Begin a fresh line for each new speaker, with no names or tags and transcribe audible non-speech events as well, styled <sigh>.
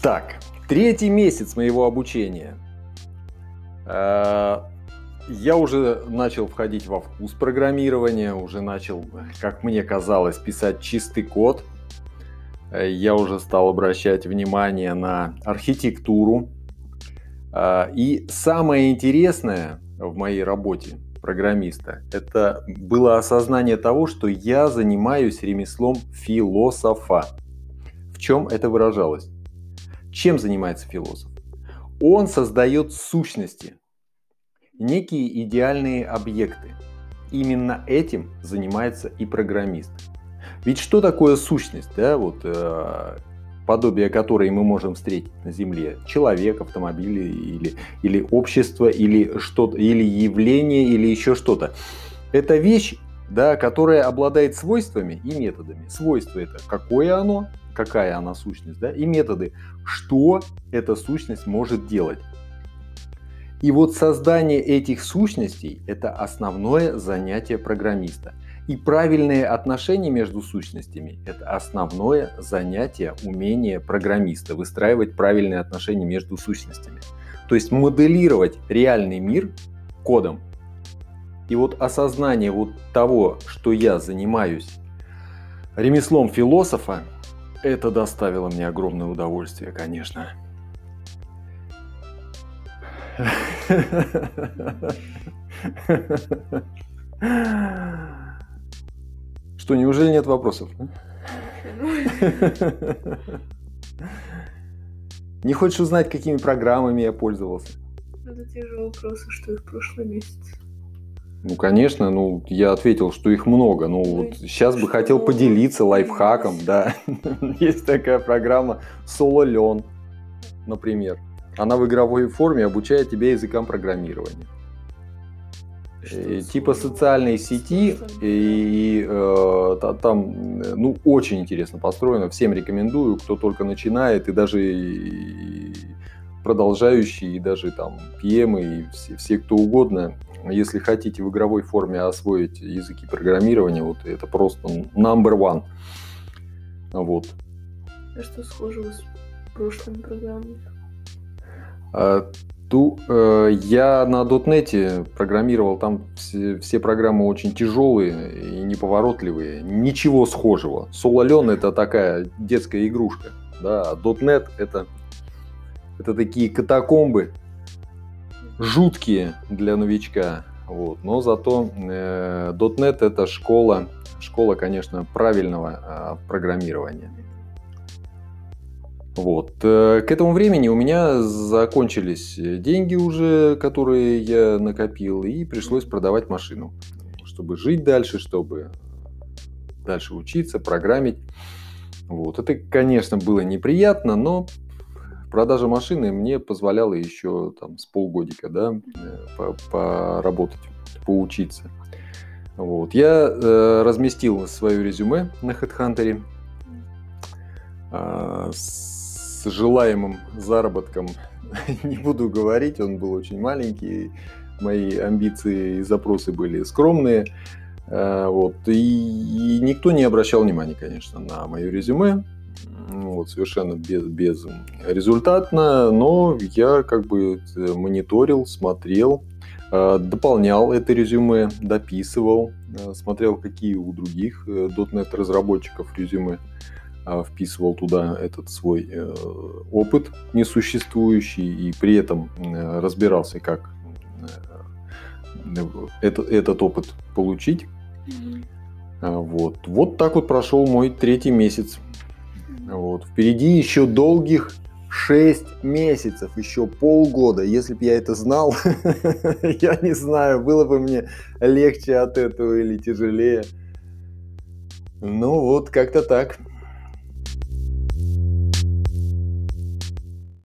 Так, третий месяц моего обучения. Э, я уже начал входить во вкус программирования, уже начал, как мне казалось, писать чистый код. Э, я уже стал обращать внимание на архитектуру. Э, и самое интересное в моей работе программиста, это было осознание того, что я занимаюсь ремеслом философа. В чем это выражалось? Чем занимается философ? Он создает сущности, некие идеальные объекты. Именно этим занимается и программист. Ведь что такое сущность, да, вот э, подобие которой мы можем встретить на Земле? Человек, автомобиль или, или общество, или что-то, или явление, или еще что-то. Это вещь, да, которая обладает свойствами и методами. Свойства это какое оно, какая она сущность, да, и методы, что эта сущность может делать. И вот создание этих сущностей – это основное занятие программиста. И правильные отношения между сущностями – это основное занятие, умение программиста, выстраивать правильные отношения между сущностями. То есть моделировать реальный мир кодом. И вот осознание вот того, что я занимаюсь ремеслом философа, это доставило мне огромное удовольствие, конечно. Что, неужели нет вопросов? Не хочешь узнать, какими программами я пользовался?
Это те же вопросы, что и в прошлом месяце.
Ну, конечно, ну, я ответил, что их много. Ну, ну вот сейчас бы хотел поделиться лайфхаком, да. <laughs> Есть такая программа SoloLearn, например. Она в игровой форме обучает тебя языкам программирования. И, типа социальной сети, и, и э, там, ну, очень интересно построено. Всем рекомендую, кто только начинает, и даже и продолжающие, и даже там PM, и все, все кто угодно если хотите в игровой форме освоить языки программирования, вот это просто number one. Вот.
А что схожего с прошлыми программами?
А, ту, э, я на .NET программировал, там все, все программы очень тяжелые и неповоротливые, ничего схожего. Сололен это такая детская игрушка, да, а .NET это, это такие катакомбы, жуткие для новичка. Вот. Но зато э, .NET это школа, школа, конечно, правильного э, программирования. Вот. Э, к этому времени у меня закончились деньги уже, которые я накопил, и пришлось продавать машину, чтобы жить дальше, чтобы дальше учиться, программить. Вот. Это, конечно, было неприятно, но Продажа машины мне позволяла еще там с полгодика, да, э, поработать, поучиться. Вот. Я э, разместил свое резюме на HeadHunter э, с желаемым заработком. <laughs> Не буду говорить, он был очень маленький. Мои амбиции и запросы были скромные. Э, вот. И, и никто не обращал внимания, конечно, на мое резюме вот, совершенно без, без результатно, но я как бы э, мониторил, смотрел, э, дополнял это резюме, дописывал, э, смотрел, какие у других .NET разработчиков резюме, вписывал туда этот свой опыт несуществующий и при этом разбирался, как этот, этот опыт получить. Вот. вот так вот прошел мой третий месяц вот. Впереди еще долгих 6 месяцев, еще полгода. Если бы я это знал, <laughs> я не знаю, было бы мне легче от этого или тяжелее. Ну вот, как-то так.